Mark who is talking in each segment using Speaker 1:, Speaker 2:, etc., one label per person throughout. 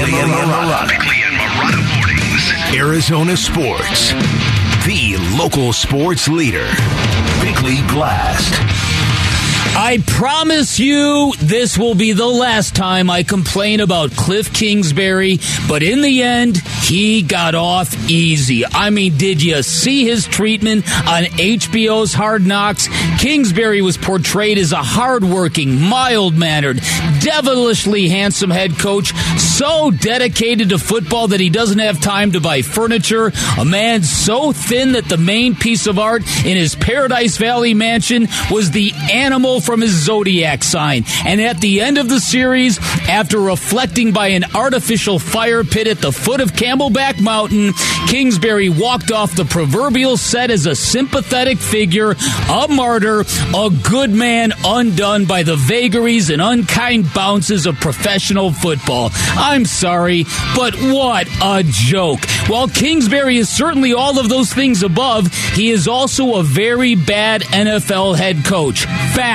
Speaker 1: Bickley and Marotta.
Speaker 2: Bickley and Marotta mornings.
Speaker 1: Arizona Sports. The local sports leader. Bickley Blast.
Speaker 3: I promise you this will be the last time I complain about Kliff Kingsbury, but in the end, he got off easy. I mean, did you see his treatment on HBO's Hard Knocks? Kingsbury was portrayed as a hardworking, mild mannered, devilishly handsome head coach, so dedicated to football that he doesn't have time to buy furniture, a man so thin that the main piece of art in his Paradise Valley mansion was the animal from his zodiac sign. And at the end of the series, after reflecting by an artificial fire pit at the foot of Camelback Mountain, Kingsbury walked off the proverbial set as a sympathetic figure, a martyr, a good man undone by the vagaries and unkind bounces of professional football. I'm sorry, but what a joke. While Kingsbury is certainly all of those things above, he is also a very bad NFL head coach.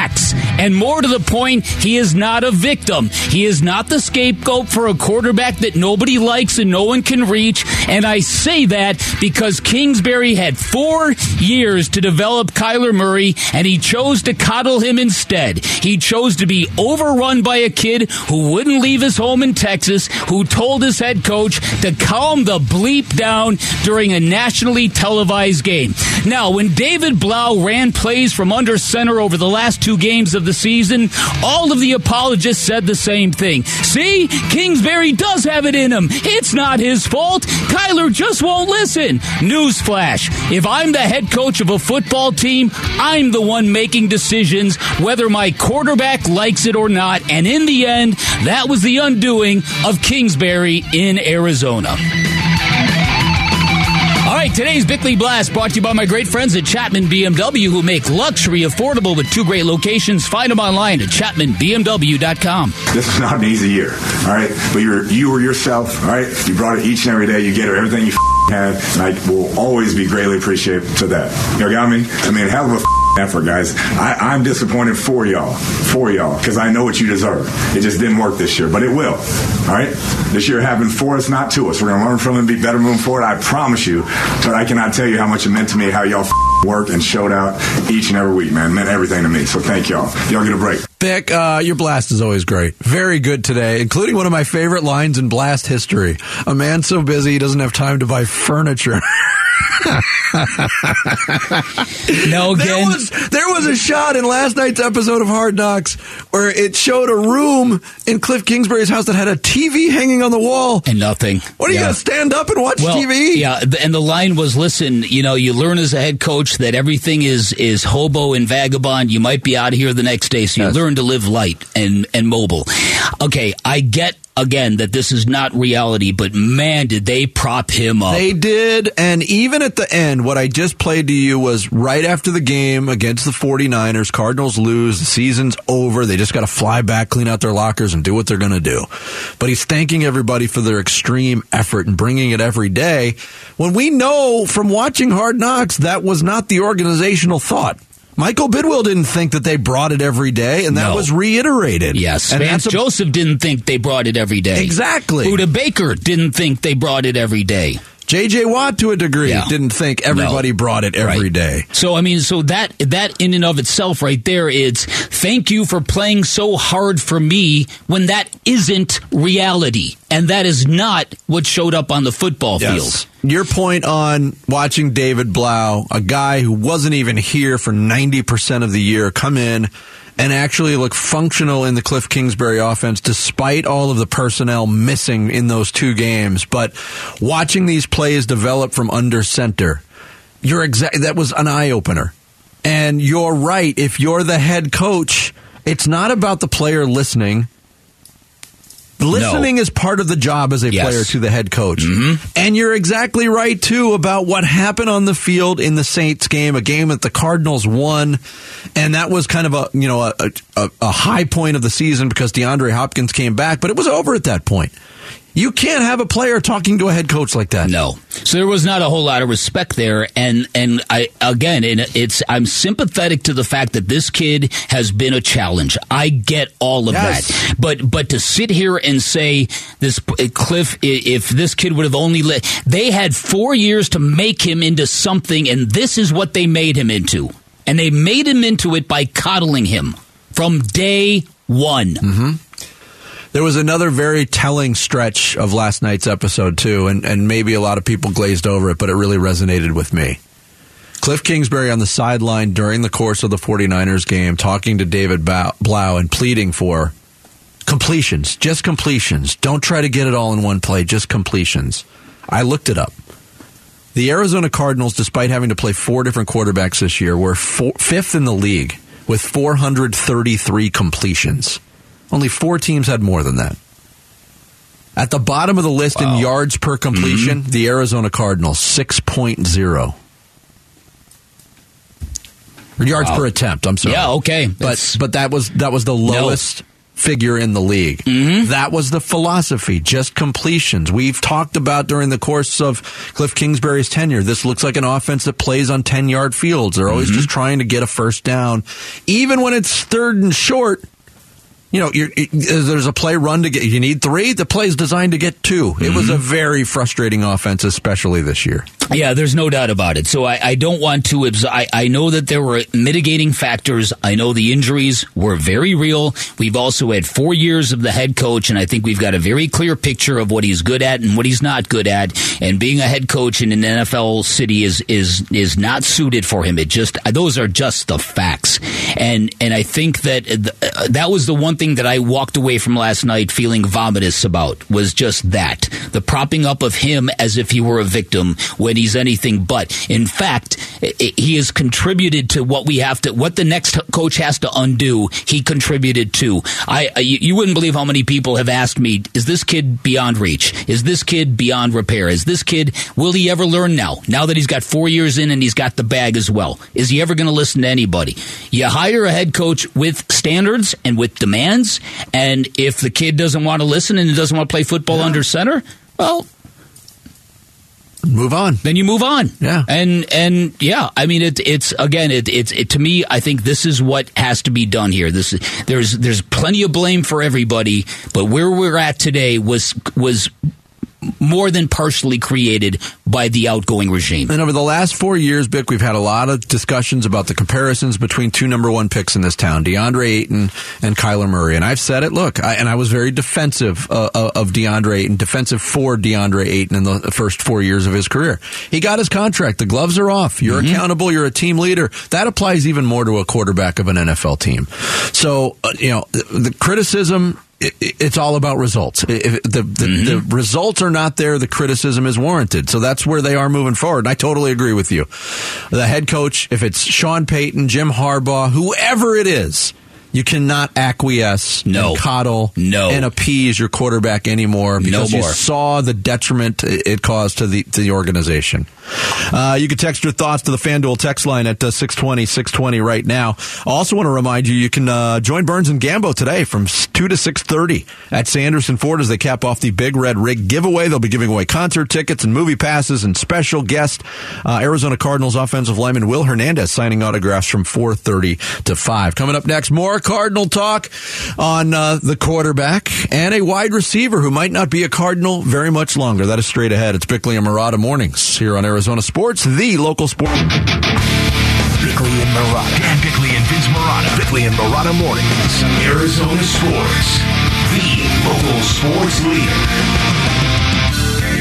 Speaker 3: Facts. And more to the point, he is not a victim. He is not the scapegoat for a quarterback that nobody likes and no one can reach. And I say that because Kingsbury had four years to develop Kyler Murray, and he chose to coddle him instead. He chose to be overrun by a kid who wouldn't leave his home in Texas, who told his head coach to calm the bleep down during a nationally televised game. Now, when David Blough ran plays from under center over the last two games of the season, all of the apologists said the same thing. See, Kingsbury does have it in him. It's not his fault. Kyler just won't listen. Newsflash. If I'm the head coach of a football team, I'm the one making decisions whether my quarterback likes it or not. And in the end, that was the undoing of Kingsbury in Arizona. Right, today's Bickley Blast brought to you by my great friends at Chapman BMW who make luxury affordable with two great locations. Find them online at chapmanbmw.com.
Speaker 4: This is not an easy year, all right? But you're, you were yourself, all right? You brought it each and every day. You get everything you had, and I will always be greatly appreciative to that. You got me? I mean, hell of a effort, guys. I, I'm disappointed for y'all, for y'all, because I know what you deserve. It just didn't work this year, but it will. All right, this year happened for us, not to us. We're gonna learn from it and be better moving forward. I promise you. But I cannot tell you how much it meant to me, how y'all worked and showed out each and every week, man. It meant everything to me. So thank y'all. Y'all get a break.
Speaker 5: Vic, uh, your blast is always great. Very good today, including one of my favorite lines in blast history. A man so busy he doesn't have time to buy furniture.
Speaker 3: No,
Speaker 5: There was there was a shot in last night's episode of Hard Knocks where it showed a room in Kliff Kingsbury's house that had a TV hanging on the wall.
Speaker 3: and nothing.
Speaker 5: What are you going to stand up and watch
Speaker 3: well,
Speaker 5: TV?
Speaker 3: Yeah, and the line was, "Listen, you know, you learn as a head coach that everything is is hobo and vagabond. You might be out of here the next day, so you
Speaker 5: Yes.
Speaker 3: learn to live light and and mobile." Okay, I get again that this is not reality, but man, did they prop him up?
Speaker 5: They did, and even at the end, what I just played to you was right after the game against the 49ers. Cardinals lose, the season's over. They just got to fly back, clean out their lockers, and do what they're going to do. But he's thanking everybody for their extreme effort and bringing it every day. When we know from watching Hard Knocks, that was not the organizational thought. Michael Bidwill didn't think that they brought it every day, and that
Speaker 3: No.
Speaker 5: was reiterated.
Speaker 3: Yes,
Speaker 5: and
Speaker 3: Vance
Speaker 5: a-
Speaker 3: Joseph didn't think they brought it every day.
Speaker 5: Exactly.
Speaker 3: Budda Baker didn't think they brought it every day.
Speaker 5: J.J. Watt, to a degree,
Speaker 3: Yeah.
Speaker 5: didn't think everybody
Speaker 3: No.
Speaker 5: brought it every
Speaker 3: Right.
Speaker 5: day.
Speaker 3: So I mean, so that that in and of itself, right there, it's thank you for playing so hard for me when that isn't reality, and that is not what showed up on the football field.
Speaker 5: Your point on watching David Blough, a guy who wasn't even here for 90% of the year, come in and actually look functional in the Kliff Kingsbury offense despite all of the personnel missing in those two games. But watching these plays develop from under center, you're exact that was an eye opener. And you're right, if you're the head coach, it's not about the player listening. Listening is part of the job as a
Speaker 3: Yes.
Speaker 5: player to the head coach. Mm-hmm. And you're exactly right, too, about what happened on the field in the Saints game, a game that the Cardinals won. And that was kind of a, you know, a, a, a high point of the season because DeAndre Hopkins came back, but it was over at that point. You can't have a player talking to a head coach like that.
Speaker 3: No. So there was not a whole lot of respect there, and and I again, and it's I'm sympathetic to the fact that this kid has been a challenge. I get all of
Speaker 5: Yes.
Speaker 3: that, but but to sit here and say this uh, Kliff, if this kid would have only let, they had four years to make him into something, and this is what they made him into, and they made him into it by coddling him from day one. Mm-hmm.
Speaker 5: There was another very telling stretch of last night's episode, too, and, and maybe a lot of people glazed over it, but it really resonated with me. Kliff Kingsbury on the sideline during the course of the 49ers game, talking to David Blough and pleading for completions, just completions. Don't try to get it all in one play, just completions. I looked it up. The Arizona Cardinals, despite having to play four different quarterbacks this year, were four, fifth in the league with 433 completions. Only four teams had more than that. At the bottom of the list in yards per completion, the Arizona Cardinals, 6.0. Or yards
Speaker 3: Wow.
Speaker 5: per attempt, I'm sorry.
Speaker 3: Yeah, okay.
Speaker 5: But but that was that was the lowest figure in the league.
Speaker 3: Mm-hmm.
Speaker 5: That was the philosophy, just completions. We've talked about during the course of Kliff Kingsbury's tenure. This looks like an offense that plays on 10-yard fields. They're
Speaker 3: Mm-hmm.
Speaker 5: always just trying to get a first down. Even when it's third and short, you know, it- there's a play run to get. You need three. The play's designed to get 2 It was a very frustrating offense, especially this year.
Speaker 3: Yeah, there's no doubt about it. So I, I don't want to. Abs- I, I know that there were mitigating factors. I know the injuries were very real. We've also had four years of the head coach, and I think we've got a very clear picture of what he's good at and what he's not good at. And being a head coach in an NFL city is is is not suited for him. It just those are just the facts. And and I think that uh, that was the one thing that I walked away from last night feeling vomitous about was just that the propping up of him as if he were a victim when he's anything but. In fact, he has contributed to what we have to, what the next coach has to undo. He contributed to. I, you wouldn't believe how many people have asked me, "Is this kid beyond reach? Is this kid beyond repair? Is this kid will he ever learn now? Now that he's got four years in and he's got the bag as well, is he ever going to listen to anybody? You hire a head coach with standards and with and if the kid doesn't want to listen and doesn't want to play football under center, well,
Speaker 5: Move on.
Speaker 3: then you move on.
Speaker 5: Yeah.
Speaker 3: And and yeah, I mean it, it's again it, it's it, to me I think this is what has to be done here. This there's there's plenty of blame for everybody, but where we're at today was was more than partially created by the outgoing regime.
Speaker 5: And over the last four years, Bick, we've had a lot of discussions about the comparisons between two number one picks in this town, DeAndre Ayton and Kyler Murray. And I've said it. Look, I, and I was very defensive uh, uh, of DeAndre Ayton, defensive for DeAndre Ayton in the first four years of his career. He got his contract. The gloves are off. You're accountable. You're a team leader. That applies even more to a quarterback of an NFL team. So, uh, you know, the, the criticism it, it's all about results. If the, the, mm-hmm. the results are not there, the criticism is warranted. So that's where they are moving forward. And I totally agree with you. The head coach, if it's Sean Payton, Jim Harbaugh, whoever it is, you cannot acquiesce,
Speaker 3: No.
Speaker 5: and coddle,
Speaker 3: No.
Speaker 5: and appease your quarterback anymore because you saw the detriment it caused to the to the organization. Uh, you can text your thoughts to the FanDuel text line at uh, 620, 620 right now. I also want to remind you, you can uh, join Burns and Gambo today from 2 to 630 at Sanderson Ford as they cap off the Big Red Rig giveaway. They'll be giving away concert tickets and movie passes and special guest uh, Arizona Cardinals offensive lineman Will Hernandez signing autographs from 430 to 5. Coming up next, more Cardinal talk on uh, the quarterback and a wide receiver who might not be a Cardinal very much longer. That is straight ahead. It's Bickley and Marotta Mornings here on Arizona Sports, the local sport.
Speaker 1: Bickley and Marotta. Dan Bickley and Vince Marotta. Bickley and Marotta mornings. Arizona sports. The local sports leader.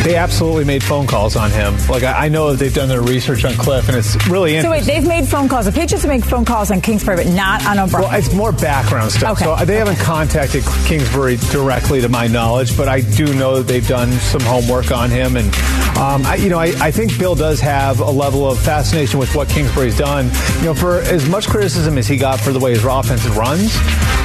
Speaker 6: They absolutely made phone calls on him. Like I, I know that they've done their research on Kliff, and it's really
Speaker 7: So
Speaker 6: interesting.
Speaker 7: wait, they've made phone calls. The Patriots make phone calls on Kingsbury, but not on O'Brien.
Speaker 6: Well, it's more background stuff.
Speaker 7: Okay.
Speaker 6: So they haven't contacted Kingsbury directly, to my knowledge, but I do know that they've done some homework on him, and um, I, you know, I, I think Bill does have a level of fascination with what Kingsbury's done. You know, for as much criticism as he got for the way his offense runs,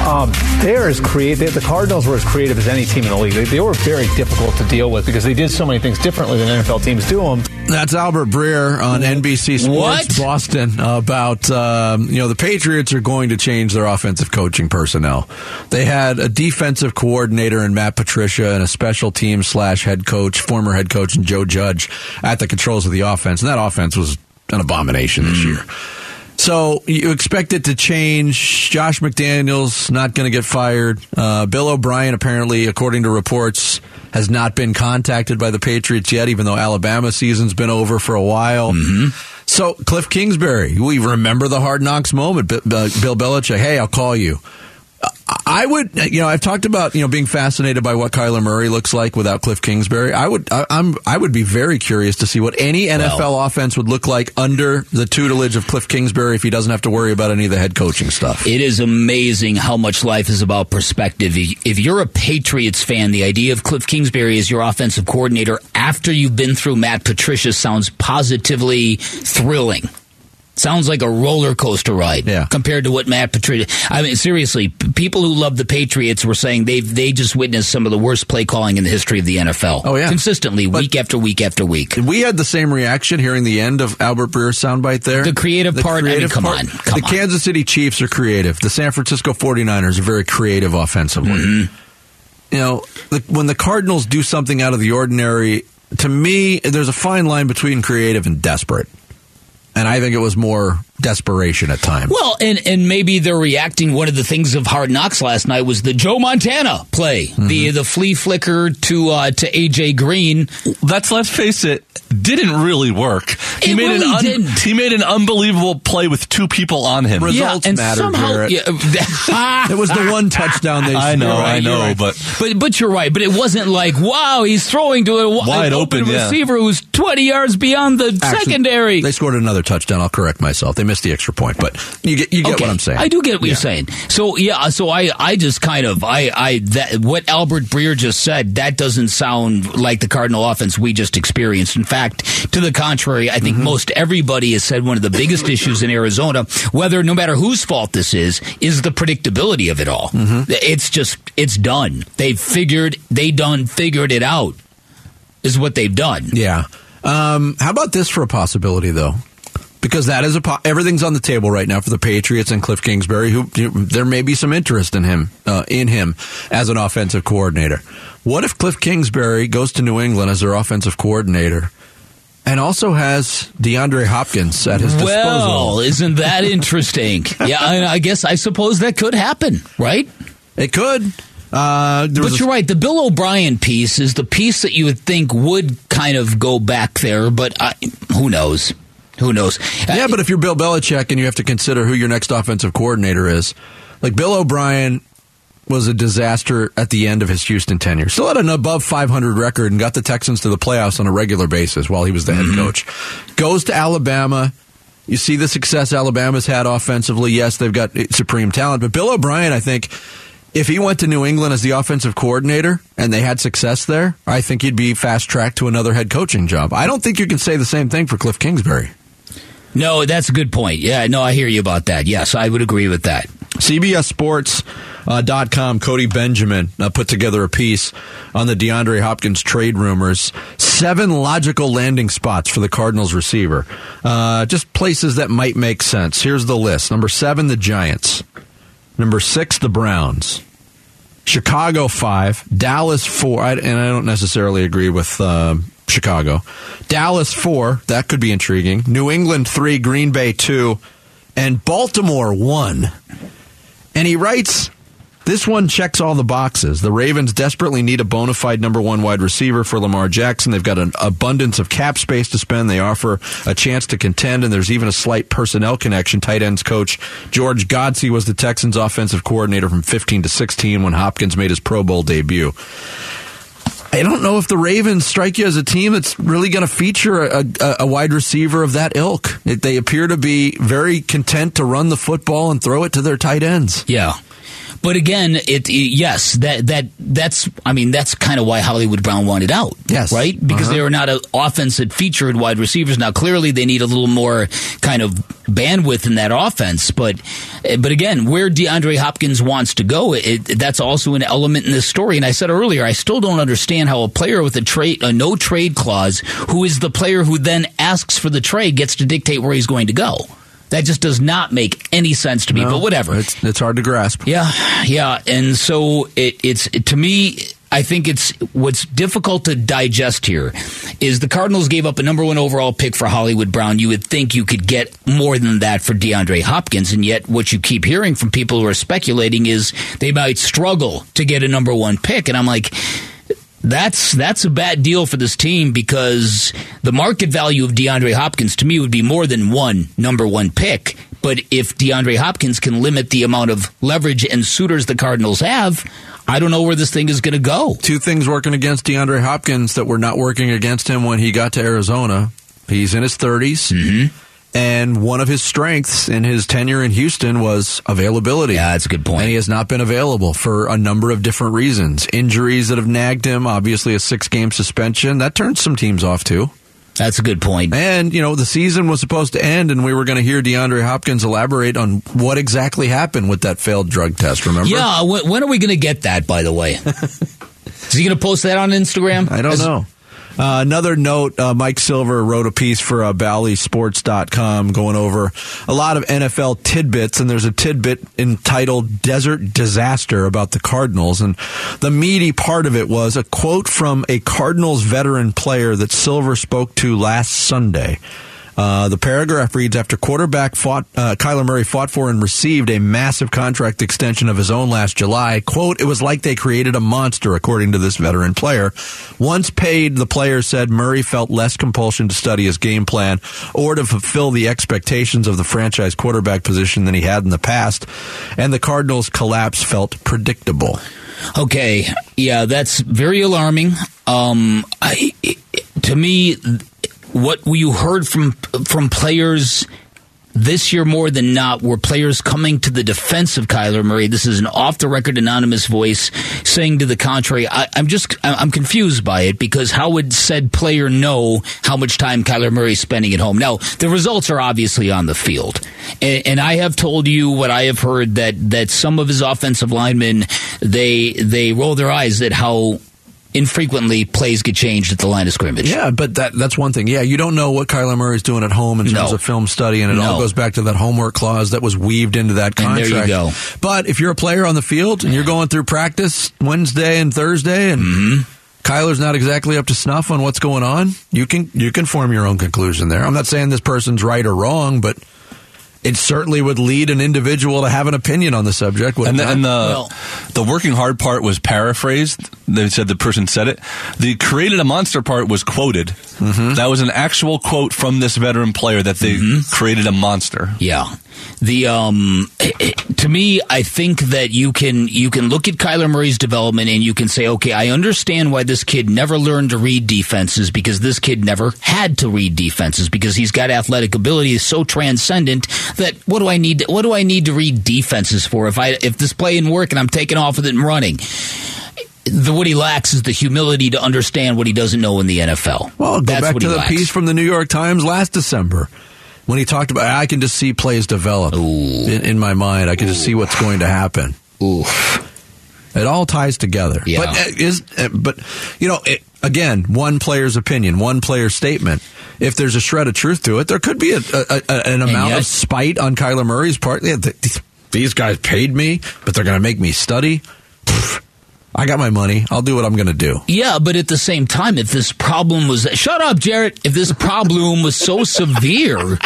Speaker 6: um, they are as creative. The Cardinals were as creative as any team in the league. They, they were very difficult to deal with because they did so many things differently than NFL teams do them.
Speaker 5: That's Albert Breer on NBC Sports
Speaker 3: What?
Speaker 5: Boston about um, you know the Patriots are going to change their offensive coaching personnel. They had a defensive coordinator in Matt Patricia and a special team slash head coach, former head coach, and Joe Judge at the controls of the offense, and that offense was an abomination this year. So you expect it to change. Josh McDaniels not going to get fired. Uh, Bill O'Brien apparently, according to reports, has not been contacted by the Patriots yet, even though Alabama season's been over for a while. So Kliff Kingsbury, we remember the hard knocks moment. Bill Belichick, hey, I'll call you. I would, you know, I've talked about you know being fascinated by what Kyler Murray looks like without Kliff Kingsbury. I would, I, I'm, I would be very curious to see what any NFL offense would look like under the tutelage of Kliff Kingsbury if he doesn't have to worry about any of the head coaching stuff.
Speaker 3: It is amazing how much life is about perspective. If you're a Patriots fan, the idea of Kliff Kingsbury as your offensive coordinator after you've been through Matt Patricia sounds positively thrilling. Sounds like a roller coaster ride
Speaker 5: Yeah.
Speaker 3: compared to what Matt Patricia. I mean, seriously, p- people who love the Patriots were saying they they just witnessed some of the worst play calling in the history of the NFL.
Speaker 5: Oh, yeah.
Speaker 3: consistently, week after week after week.
Speaker 5: We had the same reaction hearing the end of Albert Breer's soundbite there.
Speaker 3: The creative part, I mean, come on, come
Speaker 5: the
Speaker 3: on.
Speaker 5: Kansas City Chiefs are creative. The San Francisco 49ers are very creative offensively.
Speaker 3: Mm-hmm.
Speaker 5: You know, the, when the Cardinals do something out of the ordinary, to me, there's a fine line between creative and desperate. And I think it was more desperation at times.
Speaker 3: Well, and and maybe they're reacting. One of the things of Hard Knocks last night was the Joe Montana play,
Speaker 5: Mm-hmm.
Speaker 3: the the flea flicker to uh, to AJ Green.
Speaker 8: Let's let's face it, didn't really work. He
Speaker 3: It
Speaker 8: made
Speaker 3: really
Speaker 8: an un-
Speaker 3: didn't.
Speaker 8: he made an unbelievable play with two people on him.
Speaker 5: Results
Speaker 3: and
Speaker 5: matter,
Speaker 3: somehow, yeah,
Speaker 5: it was the one touchdown they
Speaker 8: I know,
Speaker 5: right,
Speaker 8: I know,
Speaker 5: right.
Speaker 8: but
Speaker 3: but but you're right. But it wasn't like wow, he's throwing to a
Speaker 8: Wide
Speaker 3: open,
Speaker 8: open, yeah.
Speaker 3: receiver who's twenty yards beyond the
Speaker 5: Actually,
Speaker 3: secondary.
Speaker 5: They scored another touchdown. I'll correct myself. They missed the extra point, but you get you get
Speaker 3: Okay.
Speaker 5: what I'm saying.
Speaker 3: I do get what
Speaker 5: Yeah.
Speaker 3: you're saying. So yeah, so I I just kind of I I that what Albert Breer just said that doesn't sound like the Cardinal offense we just experienced. In fact, to the contrary, I think
Speaker 5: Mm-hmm.
Speaker 3: most everybody has said one of the biggest issues in Arizona, whether no matter whose fault this is, is the predictability of it all.
Speaker 5: Mm-hmm.
Speaker 3: It's just it's done. They've figured they done figured it out. Is what they've done.
Speaker 5: Yeah. Um, how about this for a possibility, though? Because that is a po- everything's on the table right now for the Patriots and Kliff Kingsbury. Who there may be some interest in him uh, in him as an offensive coordinator. What if Kliff Kingsbury goes to New England as their offensive coordinator and also has DeAndre Hopkins at his disposal.
Speaker 3: Well, isn't that interesting? yeah, I, I guess I suppose that could happen, right?
Speaker 5: It could. Uh, there
Speaker 3: But
Speaker 5: a-
Speaker 3: you're right. The Bill O'Brien piece is the piece that you would think would kind of go back there, but I, who knows? Who knows?
Speaker 5: Yeah, but if you're Bill Belichick and you have to consider who your next offensive coordinator is, like Bill O'Brien was a disaster at the end of his Houston tenure. Still had an above 500 record and got the Texans to the playoffs on a regular basis while he was the head mm-hmm. coach. Goes to Alabama. You see the success Alabama's had offensively. Yes, they've got supreme talent, but Bill O'Brien, I think, if he went to New England as the offensive coordinator and they had success there, I think he'd be fast tracked to another head coaching job. I don't think you can say the same thing for Kliff Kingsbury.
Speaker 3: No, that's a good point. Yeah, no, I hear you about that. Yes, I would agree with that.
Speaker 5: CBSSports.com, Cody Benjamin uh, put together a piece on the DeAndre Hopkins trade rumors. Seven logical landing spots for the Cardinals receiver. Uh, just places that might make sense. Here's the list. Number seven, the Giants. Number six, the Browns. Chicago five, Dallas four, and I don't necessarily agree with uh, Chicago. Dallas four, that could be intriguing. New England three, Green Bay two, and Baltimore one. And he writes, this one checks all the boxes. The Ravens desperately need a bona fide number one wide receiver for Lamar Jackson. They've got an abundance of cap space to spend. They offer a chance to contend, and there's even a slight personnel connection. Tight ends coach George Godsey was the Texans' offensive coordinator from 15 to 16 when Hopkins made his Pro Bowl debut. I don't know if the Ravens strike you as a team that's really going to feature a, a, a wide receiver of that ilk. They appear to be very content to run the football and throw it to their tight ends.
Speaker 3: Yeah. But again, it, it- yes, that that that's I mean that's kind of why Hollywood Brown wanted out.
Speaker 5: Yes.
Speaker 3: right because
Speaker 5: Uh-huh.
Speaker 3: they were not an offense that featured wide receivers. Now clearly they need a little more kind of bandwidth in that offense. But but again, where DeAndre Hopkins wants to go, it, that's also an element in this story. And I said earlier, I still don't understand how a player with a trade a no trade clause, who is the player who then asks for the trade, gets to dictate where he's going to go. That just does not make any sense to me.
Speaker 5: No,
Speaker 3: but whatever.
Speaker 5: It's, it's hard to grasp.
Speaker 3: Yeah, yeah, and so it, it's to me. I think it's what's difficult to digest here is the Cardinals gave up a number one overall pick for Hollywood Brown. You would think you could get more than that for DeAndre Hopkins, and yet what you keep hearing from people who are speculating is they might struggle to get a number one pick, and I'm like. That's that's a bad deal for this team because the market value of DeAndre Hopkins to me would be more than one number one pick. But if DeAndre Hopkins can limit the amount of leverage and suitors the Cardinals have, I don't know where this thing is going to go.
Speaker 5: Two things working against DeAndre Hopkins that were not working against him when he got to Arizona. He's in his 30s.
Speaker 3: Mm-hmm.
Speaker 5: And one of his strengths in his tenure in Houston was availability.
Speaker 3: Yeah, that's a good point.
Speaker 5: And he has not been available for a number of different reasons. Injuries that have nagged him, obviously a six game suspension. That turns some teams off too.
Speaker 3: That's a good point.
Speaker 5: And, you know, the season was supposed to end and we were going to hear DeAndre Hopkins elaborate on what exactly happened with that failed drug test, remember?
Speaker 3: Yeah, when, are we going to get that? By the way, is he going to post that on Instagram?
Speaker 5: I don't
Speaker 3: As-
Speaker 5: know. Uh, another note, uh, Mike Silver wrote a piece for uh, BallySports.com going over a lot of NFL tidbits, and there's a tidbit entitled Desert Disaster about the Cardinals. And the meaty part of it was a quote from a Cardinals veteran player that Silver spoke to last Sunday. Uh, the paragraph reads After quarterback fought, uh, Kyler Murray fought for and received a massive contract extension of his own last July, quote, it was like they created a monster, according to this veteran player. Once paid, the player said Murray felt less compulsion to study his game plan or to fulfill the expectations of the franchise quarterback position than he had in the past, and the Cardinals' collapse felt predictable.
Speaker 3: Okay, yeah, that's very alarming. Um, I, to me, what you heard from from players this year more than not were players coming to the defense of Kyler Murray. This is an off the record anonymous voice saying to the contrary. I, I'm just I'm confused by it because how would said player know how much time Kyler Murray is spending at home? Now the results are obviously on the field, and, and I have told you what I have heard that that some of his offensive linemen they they roll their eyes at how infrequently plays get changed at the line of scrimmage.
Speaker 5: Yeah, but that that's one thing. Yeah, you don't know what Kyler Murray is doing at home in terms
Speaker 3: No.
Speaker 5: of film study, and it all goes back to that homework clause that was weaved into that
Speaker 3: And there
Speaker 5: contract.
Speaker 3: you go.
Speaker 5: But if you're a player on the field and you're going through practice Wednesday and Thursday, and
Speaker 3: Mm-hmm.
Speaker 5: Kyler's not exactly up to snuff on what's going on, you can you can form your own conclusion there. I'm not saying this person's right or wrong, but. It certainly would lead an individual to have an opinion on the subject.
Speaker 8: And the, and the
Speaker 3: Well-
Speaker 8: the working hard part was paraphrased. They said the person said it. The created a monster part was quoted.
Speaker 5: Mm-hmm.
Speaker 8: That was an actual quote from this veteran player that they
Speaker 3: Mm-hmm.
Speaker 8: created a monster.
Speaker 3: Yeah. The um to me I think that you can you can look at Kyler Murray's development and you can say okay I understand why this kid never learned to read defenses because this kid never had to read defenses because he's got athletic ability is so transcendent that what do I need to, what do I need to read defenses for if I if this play didn't work and I'm taking off with it and running the what he lacks is the humility to understand what he doesn't know in the NFL.
Speaker 5: Well, go
Speaker 3: That's
Speaker 5: back to the
Speaker 3: lacks.
Speaker 5: piece from the New York Times last December when he talked about I can just see plays develop in, in my mind. I can just see what's going to happen.
Speaker 3: Oof.
Speaker 5: It all ties together.
Speaker 3: Yeah.
Speaker 5: But uh, is uh, but you know it, again one player's opinion, one player's statement. If there's a shred of truth to it, there could be a, a, a, an amount
Speaker 3: yet-
Speaker 5: of spite on Kyler Murray's part. Yeah, th- th- these guys paid me, but they're going to make me study. Pfft, I got my money. I'll do what I'm going to do.
Speaker 3: Yeah, but at the same time, if this problem was shut up, Jarrett. If this problem was so severe,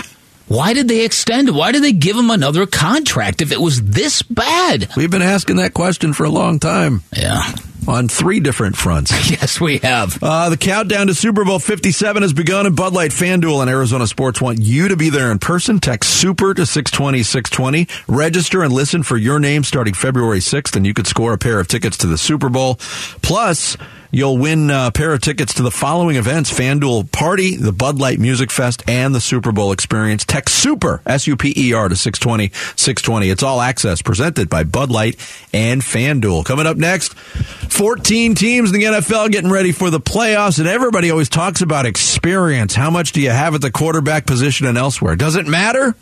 Speaker 3: why did they extend? Why did they give him another contract if it was this bad?
Speaker 5: We've been asking that question for a long time.
Speaker 3: Yeah,
Speaker 5: on three different fronts.
Speaker 3: Yes, we have.
Speaker 5: Uh, the countdown to Super Bowl 57 has begun, and Bud Light FanDuel and Arizona Sports want you to be there in person. Text SUPER to 620 620. Register and listen for your name starting February 6th, and you could score a pair of tickets to the Super Bowl. Plus, You'll win a pair of tickets to the following events FanDuel Party, the Bud Light Music Fest, and the Super Bowl experience. Text SUPER, S U P E R, to 620 620. It's all access presented by Bud Light and FanDuel. Coming up next, 14 teams in the NFL getting ready for the playoffs, and everybody always talks about experience. How much do you have at the quarterback position and elsewhere? Does it matter?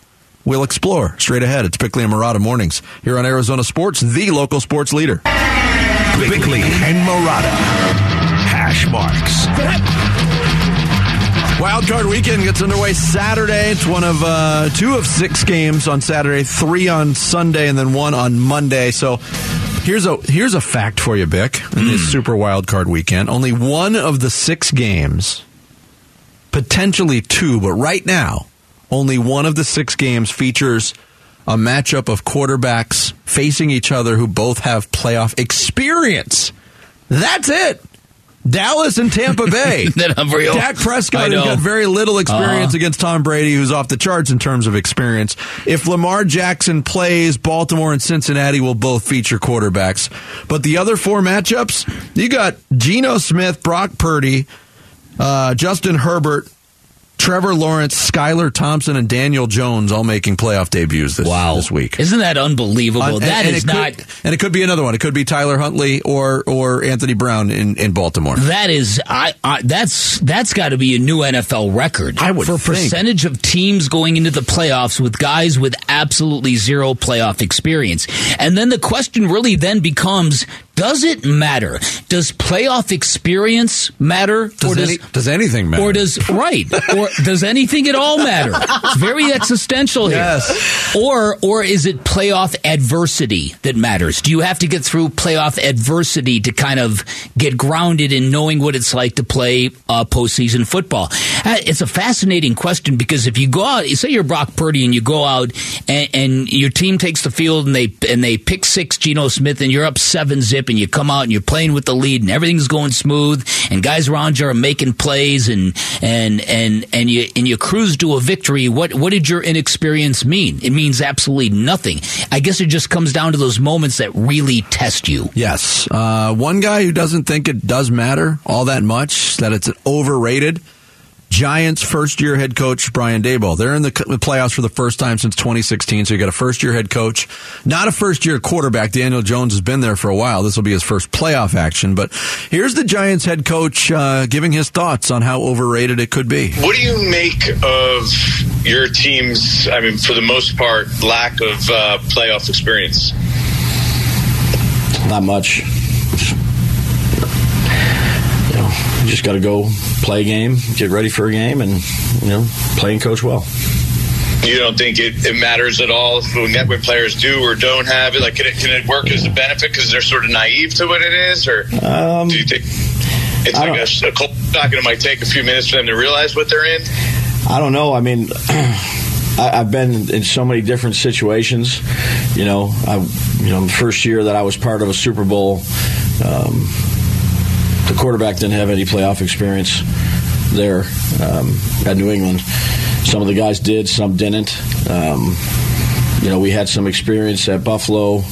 Speaker 5: We'll explore straight ahead. It's Bickley and Marotta Mornings here on Arizona Sports, the local sports leader.
Speaker 1: Bickley and Marotta. Hash marks.
Speaker 5: Wild Card Weekend gets underway Saturday. It's one of uh, two of six games on Saturday, three on Sunday, and then one on Monday. So here's a here's a fact for you, Bick. In this Super Wild Card Weekend, only one of the six games, potentially two, but right now, only one of the six games features a matchup of quarterbacks facing each other who both have playoff experience. That's it. Dallas and Tampa Bay. Dak Prescott has got very little experience
Speaker 3: Uh-huh.
Speaker 5: against Tom Brady, who's off the charts in terms of experience. If Lamar Jackson plays, Baltimore and Cincinnati will both feature quarterbacks. But the other four matchups, you got Geno Smith, Brock Purdy, uh, Justin Herbert, Trevor Lawrence, Skylar Thompson, and Daniel Jones all making playoff debuts this,
Speaker 3: Wow.
Speaker 5: this week.
Speaker 3: Isn't that unbelievable?
Speaker 5: Uh, and-
Speaker 3: that
Speaker 5: and
Speaker 3: is
Speaker 5: could-
Speaker 3: not.
Speaker 5: and it could be another one. It could be Tyler Huntley or or Anthony Brown in, in Baltimore.
Speaker 3: That is, I, I that's that's got to be a new NFL record.
Speaker 5: I would
Speaker 3: for
Speaker 5: think.
Speaker 3: percentage of teams going into the playoffs with guys with absolutely zero playoff experience. And then the question really then becomes: Does it matter? Does playoff experience matter,
Speaker 5: Does,
Speaker 3: or does
Speaker 5: any, does anything matter?
Speaker 3: or does right or does anything at all matter it's very existential here
Speaker 5: Yes.
Speaker 3: or or is it playoff adversity that matters do you have to get through playoff adversity to kind of get grounded in knowing what it's like to play uh, postseason football Uh, it's a fascinating question because if you go out say you're Brock Purdy and you go out and, and your team takes the field and they and they pick six Geno Smith and you're up seven zip and you come out and you're playing with the lead and everything's going smooth and guys around you are making plays and and and and you and you cruise to a victory. What what did your inexperience mean? It means absolutely nothing. I guess it just comes down to those moments that really test you.
Speaker 5: Yes. Uh, one guy who doesn't think it does matter all that much, that it's overrated. Giants first year head coach Brian Daboll. They're in the playoffs for the first time since 2016. So you got a first year head coach, not a first year quarterback. Daniel Jones has been there for a while. This will be his first playoff action. But here's the Giants head coach uh, giving his thoughts on how overrated it could be.
Speaker 9: What do you make of your team's, I mean, for the most part, lack of uh, playoff experience?
Speaker 10: Not much. You just got to go play a game, get ready for a game, and you know, play and coach well.
Speaker 9: You don't think it, it matters at all when, when players do or don't have it? Like, can it, can it work as a benefit because they're sort of naive to what it is? Or
Speaker 10: Um,
Speaker 9: do you think it's
Speaker 10: I
Speaker 9: like a, a cold shock and it might take a few minutes for them to realize what they're in?
Speaker 10: I don't know. I mean, I, I've been in so many different situations. You know, I, you know, the first year that I was part of a Super Bowl, um, the quarterback didn't have any playoff experience there um, at New England. Some of the guys did, some didn't. Um, you know, we had some experience at Buffalo.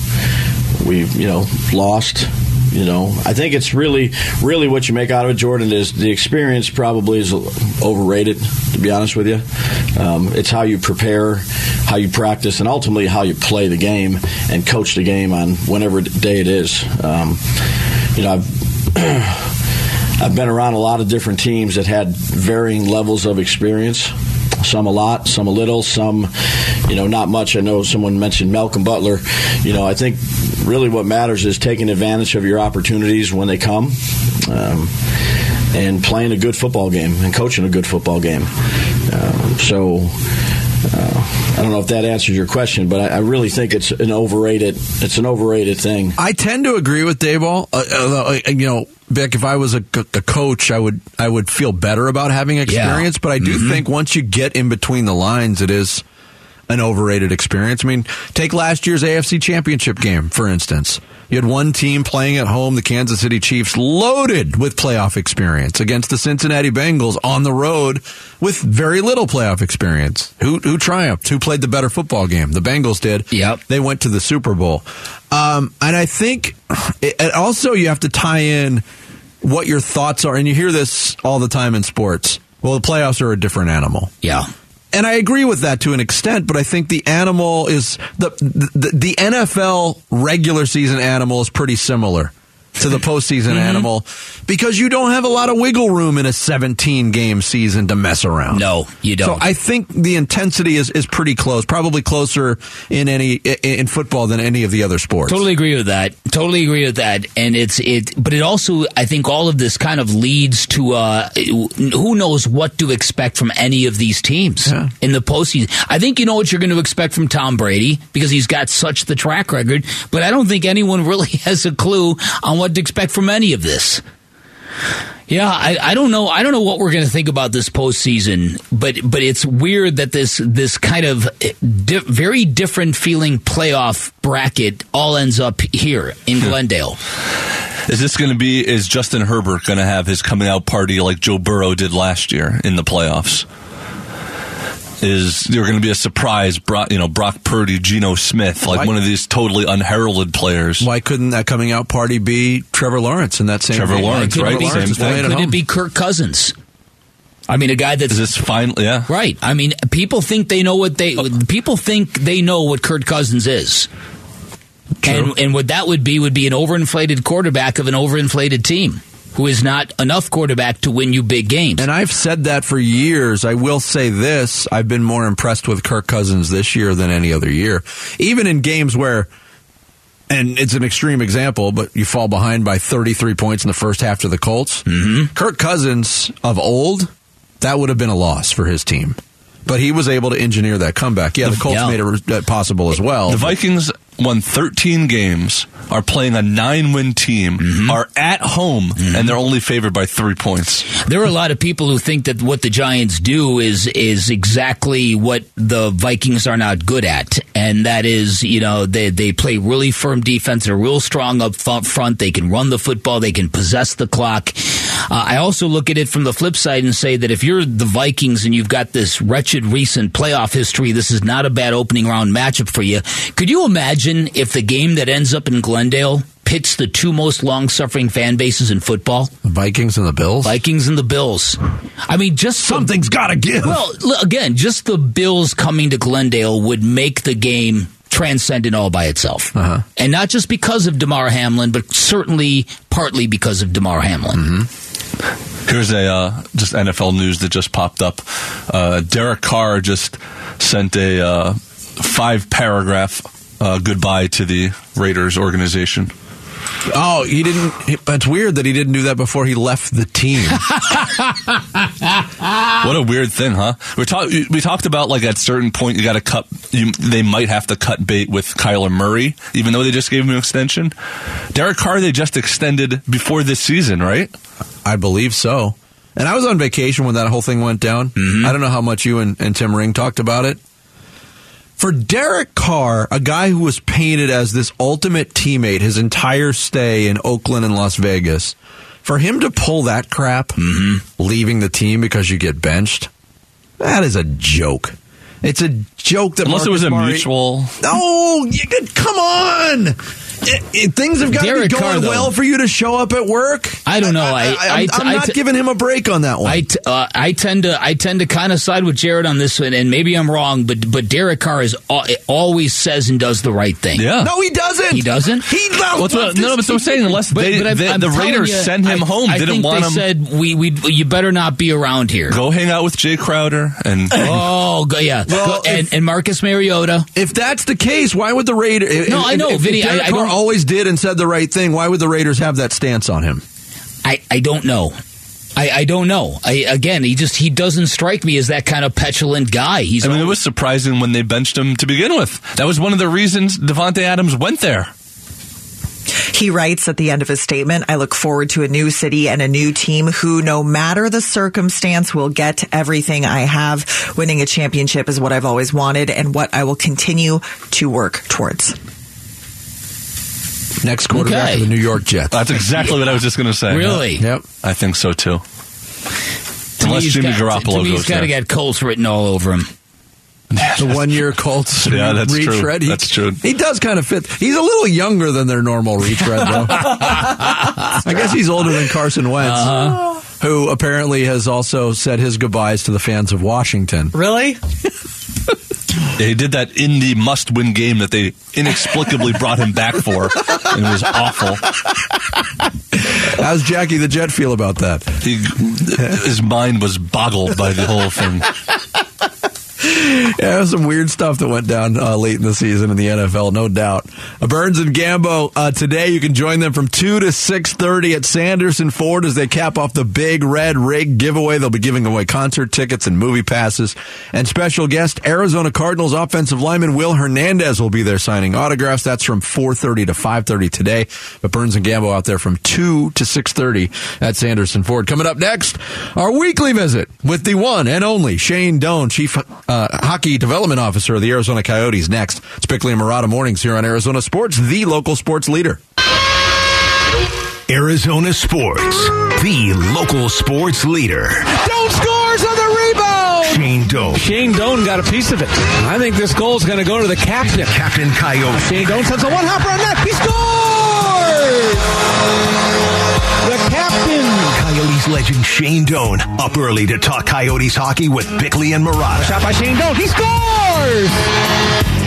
Speaker 10: We, you know, lost. You know, I think it's really, really what you make out of it, Jordan, is the experience probably is overrated, to be honest with you. Um, it's how you prepare, how you practice, and ultimately how you play the game and coach the game on whenever day it is. Um, you know, I've, I've been around a lot of different teams that had varying levels of experience. Some a lot, some a little, some, you know, not much. I know someone mentioned Malcolm Butler. You know, I think really what matters is taking advantage of your opportunities when they come. Um, and playing a good football game and coaching a good football game. Um, so uh, I don't know if that answers your question, but I, I really think it's an overrated. It's an overrated thing.
Speaker 5: I tend to agree with Daboll. Uh, uh, you know, Vic, if I was a coach, I would I would feel better about having experience. But I do think once you get in between the lines, it is an overrated experience. I mean, take last year's AFC Championship game, for instance. You had one team playing at home, the Kansas City Chiefs, loaded with playoff experience against the Cincinnati Bengals on the road with very little playoff experience. Who, who triumphed? Who played the better football game? The Bengals did.
Speaker 3: Yep.
Speaker 5: They went to the Super Bowl. Um, and I think it, also you have to tie in what your thoughts are. And you hear this all the time in sports. Well, the playoffs are a different animal.
Speaker 3: Yeah.
Speaker 5: And I agree with that to an extent, but I think the animal is the, the, the NFL regular season animal is pretty similar to the postseason mm-hmm. animal because you don't have a lot of wiggle room in a 17 game season to mess around.
Speaker 3: No, you don't.
Speaker 5: So I think the intensity is, is pretty close, probably closer in any in football than any of the other sports.
Speaker 3: Totally agree with that. Totally agree with that. And it's it, but it also I think all of this kind of leads to uh, who knows what to expect from any of these teams yeah. in the postseason. I think you know what you're going to expect from Tom Brady because he's got such the track record, but I don't think anyone really has a clue on what to expect from any of this. Yeah, I, I don't know. I don't know what we're going to think about this postseason, but but it's weird that this this kind of di- very different feeling playoff bracket all ends up here in hmm. Glendale.
Speaker 8: Is this going to be? Is Justin Herbert going to have his coming out party like Joe Burrow did last year in the playoffs? Is there going to be a surprise, Brock, you know, Brock Purdy, Geno Smith, like why, one of these totally unheralded players.
Speaker 5: Why couldn't that coming out party be Trevor Lawrence in that same
Speaker 8: Trevor
Speaker 5: game?
Speaker 8: Lawrence, right?
Speaker 3: Be,
Speaker 8: same
Speaker 3: thing. Could it be Kirk Cousins? I mean, a guy that's
Speaker 8: is this fine? Yeah,
Speaker 3: right. I mean, people think they know what they people think they know what Kirk Cousins is. True. And and what that would be would be an overinflated quarterback of an overinflated team who is not enough quarterback to win you big games.
Speaker 5: And I've said that for years. I will say this I've been more impressed with Kirk Cousins this year than any other year. Even in games where, and it's an extreme example, but you fall behind by 33 points in the first half to the Colts.
Speaker 3: Mm-hmm.
Speaker 5: Kirk Cousins of old, that would have been a loss for his team. But he was able to engineer that comeback. Yeah, the Colts yeah. made it possible as well.
Speaker 8: The Vikings won 13 games, are playing a nine win team, mm-hmm. are at home, mm-hmm. and they're only favored by three points.
Speaker 3: There are a lot of people who think that what the Giants do is is exactly what the Vikings are not good at, and that is, you know, they they play really firm defense, they're real strong up front, they can run the football, they can possess the clock. Uh, I also look at it from the flip side and say that if you're the Vikings and you've got this wretched recent playoff history, this is not a bad opening round matchup for you. Could you imagine if the game that ends up in Glendale pits the two most long suffering fan bases in football?
Speaker 5: The Vikings and the Bills?
Speaker 3: Vikings and the Bills. I mean, just
Speaker 5: something's got to give.
Speaker 3: Well, again, just the Bills coming to Glendale would make the game transcendent all by itself.
Speaker 5: Uh-huh.
Speaker 3: And not just because of Damar Hamlin, but certainly partly because of Damar Hamlin.
Speaker 5: Mm-hmm.
Speaker 8: Here's a uh, just NFL news that just popped up. Uh, Derek Carr just sent a uh, five paragraph uh, goodbye to the Raiders organization.
Speaker 5: Oh, he didn't. That's weird that he didn't do that before he left the team.
Speaker 8: what a weird thing, huh? We talked. We talked about like at certain point you got to cut. You, they might have to cut bait with Kyler Murray, even though they just gave him an extension. Derek Carr they just extended before this season, right?
Speaker 5: I believe so. And I was on vacation when that whole thing went down.
Speaker 3: Mm-hmm.
Speaker 5: I don't know how much you and, and Tim Ring talked about it. For Derek Carr, a guy who was painted as this ultimate teammate his entire stay in Oakland and Las Vegas, for him to pull that crap,
Speaker 3: mm-hmm.
Speaker 5: leaving the team because you get benched, that is a joke. It's a joke that
Speaker 8: unless
Speaker 5: Marcus
Speaker 8: it was a
Speaker 5: Murray,
Speaker 8: mutual.
Speaker 5: No, you could come on. It, it, things have got to be going Carr, well for you to show up at work.
Speaker 3: I don't know. I,
Speaker 5: I, am not giving him a break on that one.
Speaker 3: I, t- uh, I tend to I tend to kind of side with Jared on this one, and maybe I'm wrong, but but Derek Carr is always says and does the right thing.
Speaker 8: Yeah.
Speaker 5: No, he doesn't.
Speaker 3: He doesn't.
Speaker 5: He
Speaker 8: What's what, no, but so I'm saying unless but, they, but they, the Raiders you, send him
Speaker 3: I,
Speaker 8: home,
Speaker 3: I
Speaker 8: didn't want
Speaker 3: him. Said we we you better not be around here.
Speaker 8: Go hang out with Jae Crowder and
Speaker 3: oh yeah, well, go, if, and, and Marcus Mariota.
Speaker 5: If that's the case, why would the Raiders?
Speaker 3: No,
Speaker 5: if,
Speaker 3: I know,
Speaker 5: if,
Speaker 3: Vinny.
Speaker 5: Derek
Speaker 3: I, I
Speaker 5: Carr always did and said the right thing. Why would the Raiders have that stance on him?
Speaker 3: I, I don't know. I, I don't know. I, again, he just he doesn't strike me as that kind of petulant guy. He's.
Speaker 8: I mean, always, it was surprising when they benched him to begin with. That was one of the reasons Davante Adams went there.
Speaker 11: He writes at the end of his statement, I look forward to a new city and a new team who, no matter the circumstance, will get everything I have. Winning a championship is what I've always wanted and what I will continue to work towards.
Speaker 5: Next quarterback
Speaker 3: Okay.
Speaker 5: of the New York Jets.
Speaker 8: That's exactly what I was just going to say.
Speaker 3: Really?
Speaker 5: Yep.
Speaker 8: I think so too.
Speaker 3: To me,
Speaker 8: Unless Jimmy
Speaker 3: got-
Speaker 8: Garoppolo
Speaker 3: to me, he's
Speaker 8: goes
Speaker 3: got to get Colts written all over him.
Speaker 5: The one year Colts
Speaker 8: Yeah, that's true.
Speaker 5: He,
Speaker 8: That's true.
Speaker 5: He does kind of fit. He's a little younger than their normal retread, though. I guess he's older than Carson Wentz,
Speaker 8: Uh-huh.
Speaker 5: who apparently has also said his goodbyes to the fans of Washington.
Speaker 11: Really?
Speaker 8: Yeah, he did that in the must-win game that they inexplicably brought him back for, and it was awful.
Speaker 5: How's Jackie the Jet feel about that?
Speaker 8: He, his mind was boggled by the whole thing.
Speaker 5: Yeah, there was some weird stuff that went down uh, late in the season in the NFL, no doubt. Uh, Burns and Gambo uh, today. You can join them from two to six thirty at Sanderson Ford as they cap off the big red rig giveaway. They'll be giving away concert tickets and movie passes. And special guest Arizona Cardinals offensive lineman Will Hernandez will be there signing autographs. That's from four thirty to five thirty today. But Burns and Gambo out there from two to six thirty at Sanderson Ford. Coming up next, our weekly visit with the one and only Shane Doan, Chief uh, Hockey Development Officer of the Arizona Coyotes. Next, it's Bickley and Marotta mornings here on Arizona Sports, the local sports leader.
Speaker 1: Arizona Sports, the local sports leader.
Speaker 12: Doan scores on the rebound.
Speaker 1: Shane Doan.
Speaker 12: Shane Doan got a piece of it. I think this goal is going to go to the captain.
Speaker 1: Captain Coyote.
Speaker 12: Shane Doan sends a one hopper on net. He scores!
Speaker 1: Coyotes legend Shane Doan up early to talk Coyotes hockey with Bickley and Marotta.
Speaker 12: Shot by Shane Doan. He scores!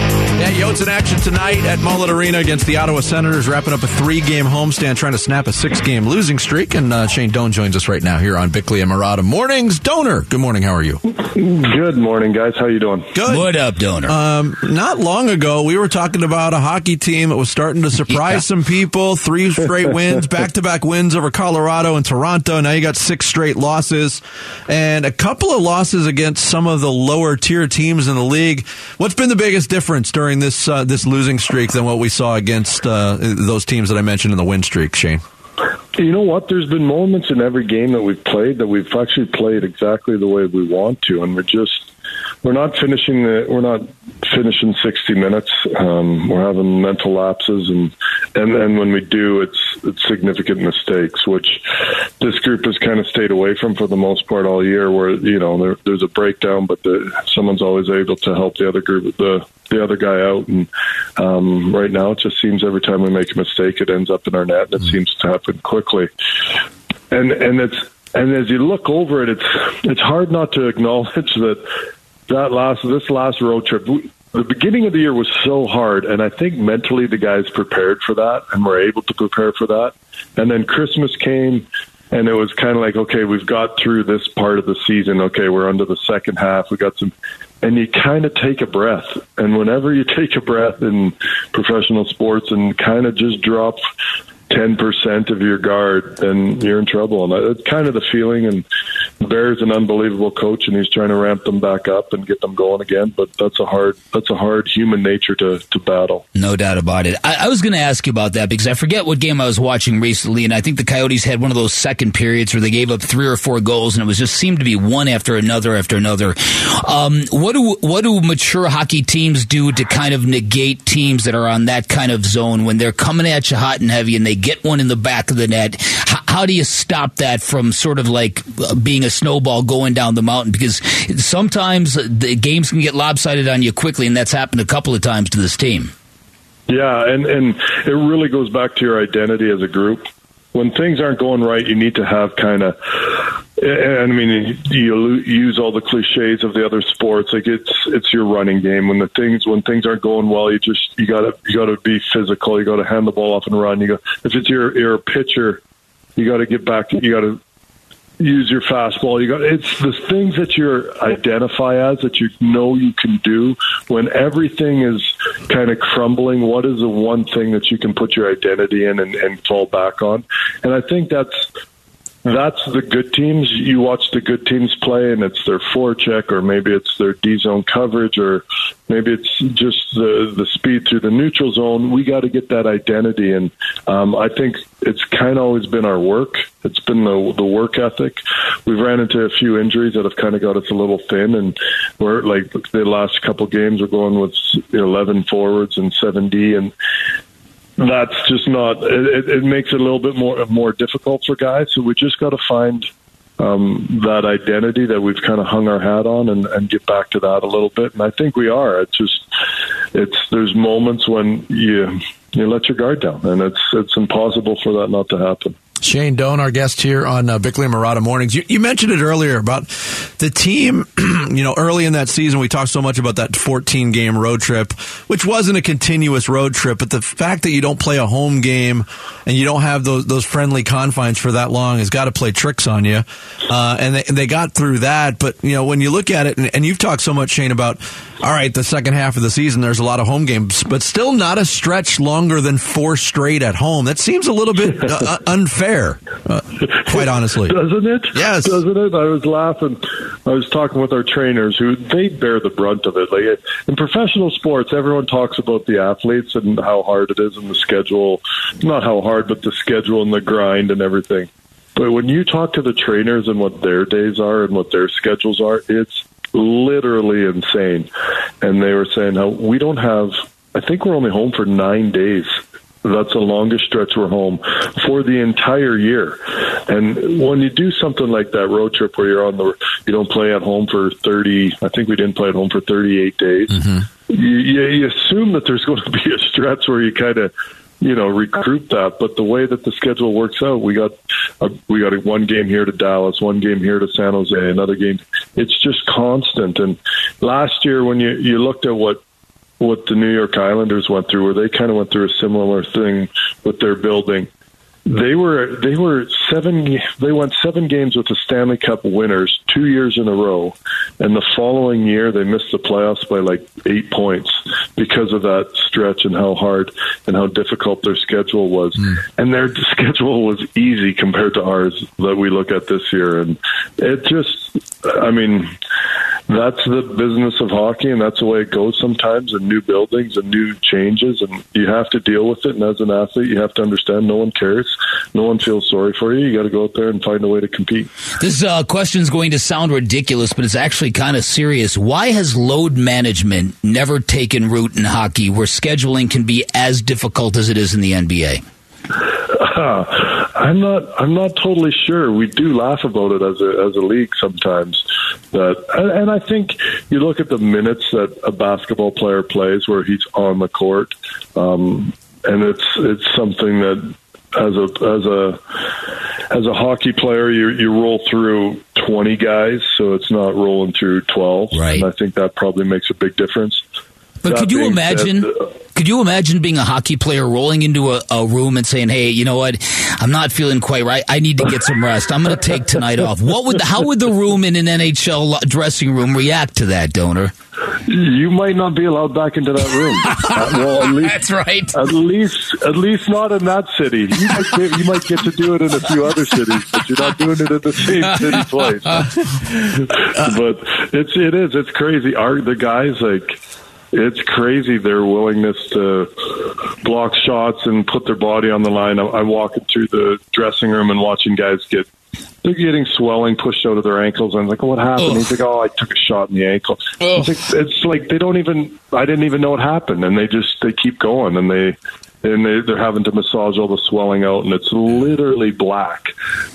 Speaker 5: Yeah, Yotes in action tonight at Mullet Arena against the Ottawa Senators, wrapping up a three-game homestand, trying to snap a six-game losing streak. And uh, Shane Doan joins us right now here on Bickley and Marotta mornings. Doaner, good morning. How are you?
Speaker 13: Good morning, guys. How are you doing?
Speaker 5: Good.
Speaker 3: What up, Doaner?
Speaker 5: Um, not long ago, we were talking about a hockey team that was starting to surprise
Speaker 3: Yeah.
Speaker 5: some people. Three straight wins, back-to-back wins over Colorado and Toronto. Now you got six straight losses and a couple of losses against some of the lower tier teams in the league. What's been the biggest difference during this uh, this losing streak than what we saw against uh, those teams that I mentioned in the win streak, Shane?
Speaker 13: You know what? There's been moments in every game that we've played that we've actually played exactly the way we want to, and we're just we're not finishing the we're not finishing 60 minutes. Um, we're having mental lapses, and and and when we do, it's it's significant mistakes, which this group has kind of stayed away from for the most part all year. Where you know there, there's a breakdown, but the, someone's always able to help the other group the the other guy out. And um, right now, it just seems every time we make a mistake, it ends up in our net, and it seems to happen quickly. And and it's and as you look over it, it's it's hard not to acknowledge that that last this last road trip. We, the beginning of the year was so hard, and I think mentally the guys prepared for that and were able to prepare for that. And then Christmas came, and it was kind of like, okay, we've got through this part of the season. Okay, we're under the second half. We got some, and you kind of take a breath. And whenever you take a breath in professional sports and kind of just drop ten percent of your guard, then you're in trouble. And that's kind of the feeling. And Bear's an unbelievable coach, and he's trying to ramp them back up and get them going again. But that's a hard that's a hard human nature to to battle.
Speaker 3: No doubt about it. I, I was going to ask you about that because I forget what game I was watching recently, and I think the Coyotes had one of those second periods where they gave up three or four goals, and it was just seemed to be one after another after another. Um, what do what do mature hockey teams do to kind of negate teams that are on that kind of zone when they're coming at you hot and heavy and they get one in the back of the net? How, how do you stop that from sort of like uh, being a snowball going down the mountain? Because sometimes the games can get lopsided on you quickly, and that's happened a couple of times to this team.
Speaker 13: Yeah, and and it really goes back to your identity as a group. When things aren't going right, you need to have kind of. And I mean, you use all the cliches of the other sports. Like it's it's your running game. When the things when things aren't going well, you just you gotta you gotta be physical. You gotta hand the ball off and run. You go if it's your you're pitcher, you got to get back. You got to use your fastball. You got it's the things that you identify as that you know you can do when everything is kind of crumbling. What is the one thing that you can put your identity in and, and fall back on? And I think that's that's the good teams. You watch the good teams play, and it's their forecheck, or maybe it's their D zone coverage, or maybe it's just the the speed through the neutral zone. We got to get that identity, and um, I think it's kind of always been our work. It's been the the work ethic. We've ran into a few injuries that have kind of got us a little thin, and we're like the last couple games we're going with eleven forwards and seven D, and that's just not. It, it makes it a little bit more more difficult for guys. So we just got to find um, that identity that we've kind of hung our hat on and, and get back to that a little bit. And I think we are. It's just it's there's moments when you you let your guard down, and it's it's impossible for that not to happen.
Speaker 5: Shane Doan, our guest here on uh, Bickley and Marotta Mornings. You, you, mentioned it earlier about the team. you know, early in that season, we talked so much about that 14 game road trip, which wasn't a continuous road trip. But the fact that you don't play a home game and you don't have those those friendly confines for that long has got to play tricks on you. Uh, and they, they got through that. But you know, when you look at it, and, and you've talked so much, Shane, about all right, the second half of the season, there's a lot of home games, but still not a stretch longer than four straight at home. That seems a little bit uh, unfair, uh, quite honestly.
Speaker 13: Doesn't it?
Speaker 5: Yes.
Speaker 13: Doesn't it? I was laughing. I was talking with our trainers who they bear the brunt of it. Like in professional sports, everyone talks about the athletes and how hard it is and the schedule. Not how hard, but the schedule and the grind and everything. But when you talk to the trainers and what their days are and what their schedules are, it's literally insane. And they were saying how we don't have, I think we're only home for nine days. That's the longest stretch we're home for the entire year. And when you do something like that road trip where you're on the, you don't play at home for 30, I think we didn't play at home for 38 days. Mm-hmm. You, you, you assume that there's going to be a stretch where you kind of, you know recruit that. But the way that the schedule works out, we got a, we got a one game here to Dallas, one game here to San Jose, another game. It's just constant. And last year, when you you looked at what what the New York Islanders went through, where they kind of went through a similar thing with their building. They were they were seven. They went seven games with the Stanley Cup winners two years in a row, and the following year they missed the playoffs by like eight points because of that stretch and how hard and how difficult their schedule was. Mm. And their schedule was easy compared to ours that we look at this year, and it just, I mean that's the business of hockey, and that's the way it goes sometimes And new buildings and new changes, and you have to deal with it. And as an athlete, you have to understand no one cares, no one feels sorry for you. You got to go out there and find a way to compete.
Speaker 3: This uh, question is going to sound ridiculous, but it's actually kind of serious. Why has load management never taken root in hockey, where scheduling can be as difficult as it is in the NBA?
Speaker 13: I'm not. I'm not totally sure. We do laugh about it as a as a league sometimes. That and, and I think you look at the minutes that a basketball player plays where he's on the court, um, and it's it's something that as a as a as a hockey player you you roll through 20 guys so it's not rolling through 12
Speaker 3: right
Speaker 13: and i think that probably makes a big difference
Speaker 3: but
Speaker 13: that
Speaker 3: could you imagine
Speaker 13: said, uh,
Speaker 3: could you imagine being a hockey player rolling into a, a, room and saying, "Hey, you know what? I'm not feeling quite right. I need to get some rest. I'm going to take tonight off." What would the, how would the room in an NHL dressing room react to that, Doaner?
Speaker 13: You might not be allowed back into that room. uh, well, least,
Speaker 3: That's right.
Speaker 13: At least, at least not in that city. You might, get, you might get to do it in a few other cities, but you're not doing it in the same city twice. but it's it is it's crazy. Are the guys like? It's crazy their willingness to block shots and put their body on the line. I'm walking through the dressing room and watching guys get they're getting swelling pushed out of their ankles. I'm like, what happened? Ugh. He's like, oh, I took a shot in the ankle. It's like, it's like they don't even. I didn't even know what happened, and they just they keep going, and they and they, they're having to massage all the swelling out, and it's literally black.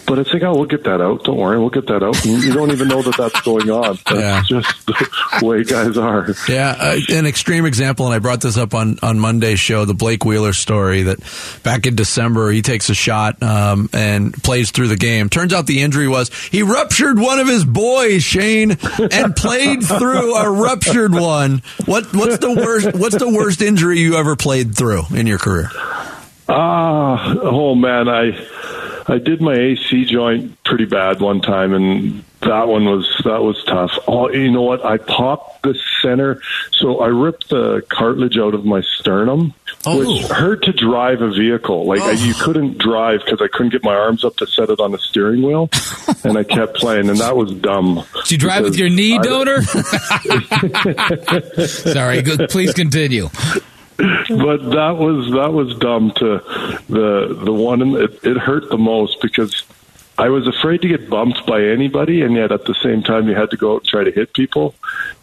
Speaker 13: But it's like, oh, we'll get that out. Don't worry, we'll get that out. And you don't even know that that's going on. That's
Speaker 5: Yeah.
Speaker 13: just the way guys are.
Speaker 5: Yeah, uh, an extreme example, and I brought this up on, on Monday's show, the Blake Wheeler story that back in December he takes a shot um, and plays through the game. Turns out the injury was he ruptured one of his boys, Shane, and played through a ruptured one. What what's the worst what's the worst injury you ever played through in your career?
Speaker 13: Ah, oh man, I I did my AC joint pretty bad one time, and that one was that was tough. Oh, you know what? I popped the center, so I ripped the cartilage out of my sternum, oh. which hurt to drive a vehicle. Like I, you oh. couldn't drive because I couldn't get my arms up to set it on the steering wheel, and I kept playing, and that was dumb.
Speaker 3: Did you drive with your knee Doaner? Sorry, good. please continue.
Speaker 13: but that was that was dumb to the the one and it, it hurt the most because I was afraid to get bumped by anybody and yet at the same time you had to go out and try to hit people.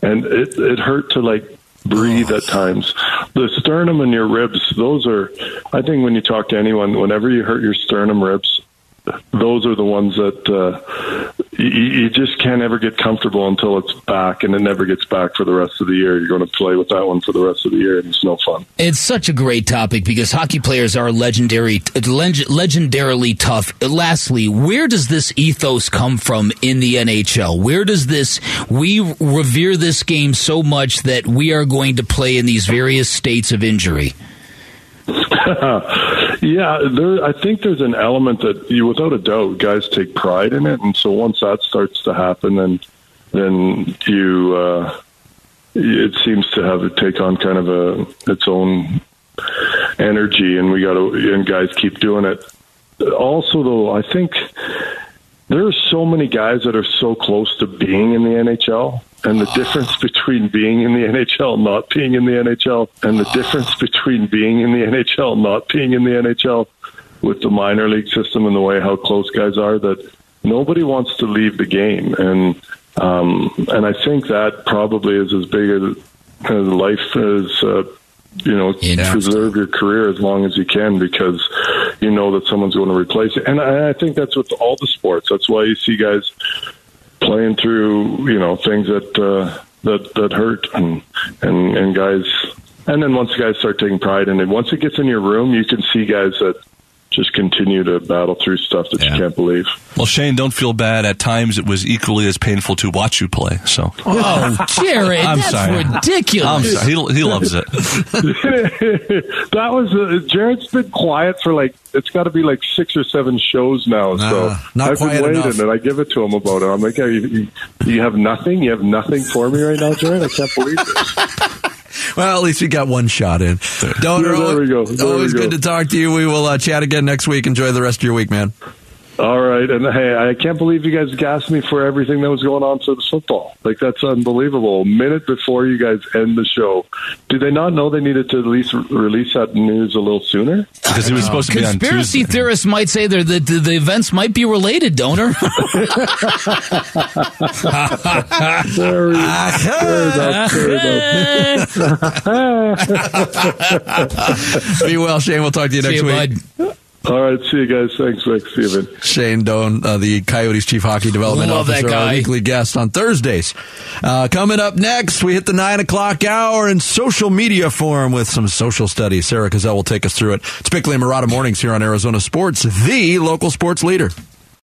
Speaker 13: And it it hurt to like breathe at times. The sternum and your ribs those are I think when you talk to anyone whenever you hurt your sternum ribs those are the ones that uh, you, you just can't ever get comfortable until it's back, and it never gets back for the rest of the year. You're going to play with that one for the rest of the year, and it's no fun.
Speaker 3: It's such a great topic because hockey players are legendary, leg- legendarily tough. Lastly, where does this ethos come from in the NHL? Where does this we revere this game so much that we are going to play in these various states of injury?
Speaker 13: yeah, there. I think there's an element that you, without a doubt, guys take pride in it, and so once that starts to happen, then then you uh, it seems to have to take on kind of a its own energy, and we got to and guys keep doing it. Also, though, I think there are so many guys that are so close to being in the NHL, and the difference between being in the NHL not being in the NHL, and the difference between being in the NHL not being in the NHL with the minor league system and the way how close guys are that nobody wants to leave the game. And um, and I think that probably is as big as, as life as uh, you know preserve your career as long as you can because you know that someone's going to replace it and I, I think that's with all the sports. That's why you see guys playing through you know things that uh, that that hurt and and and guys and then once the guys start taking pride in it once it gets in your room you can see guys that just continue to battle through stuff that you can't believe
Speaker 8: Well, Shane, don't feel bad. At times, it was equally as painful to watch you play. So,
Speaker 3: Oh, Jared,
Speaker 8: I'm
Speaker 3: that's
Speaker 8: sorry.
Speaker 3: ridiculous.
Speaker 8: I'm sorry. He, he loves it.
Speaker 13: that was uh, Jared's been quiet for like it's got to be like six or seven shows now. so
Speaker 5: Nah, not
Speaker 13: I've been waiting,
Speaker 5: enough.
Speaker 13: and I give it to him about it. I'm like, hey, you, you, you have nothing. You have nothing for me right now, Jared. I can't believe it.
Speaker 5: Well, at least we got one shot in. Doaner,
Speaker 13: Yeah, there we go. There
Speaker 5: always
Speaker 13: we go.
Speaker 5: good to talk to you. We will uh, chat again next week. Enjoy the rest of your week, man.
Speaker 13: All right, and hey, I can't believe you guys gassed me for everything that was going on for the football. Like that's unbelievable. A minute before you guys end the show, did they not know they needed to at least re- release that news a little sooner?
Speaker 8: Because it was supposed to be on
Speaker 3: Conspiracy
Speaker 8: Tuesday.
Speaker 3: theorists might say that the, the, the events might be related, Doaner.
Speaker 13: Fair enough, fair enough.
Speaker 5: Be well, Shane. We'll talk to you
Speaker 3: See
Speaker 5: next
Speaker 3: you,
Speaker 5: week.
Speaker 3: bud.
Speaker 13: All right, see you guys. Thanks, Vic. See you, man.
Speaker 5: Shane Doan, uh, the Coyotes chief hockey development
Speaker 3: Love that
Speaker 5: officer, our weekly guest on Thursdays. Uh, coming up next, we hit the nine o'clock hour in social media form with some social studies. Sarah Cazell will take us through it. It's Bickley and Marotta Mornings here on Arizona Sports, the local sports leader.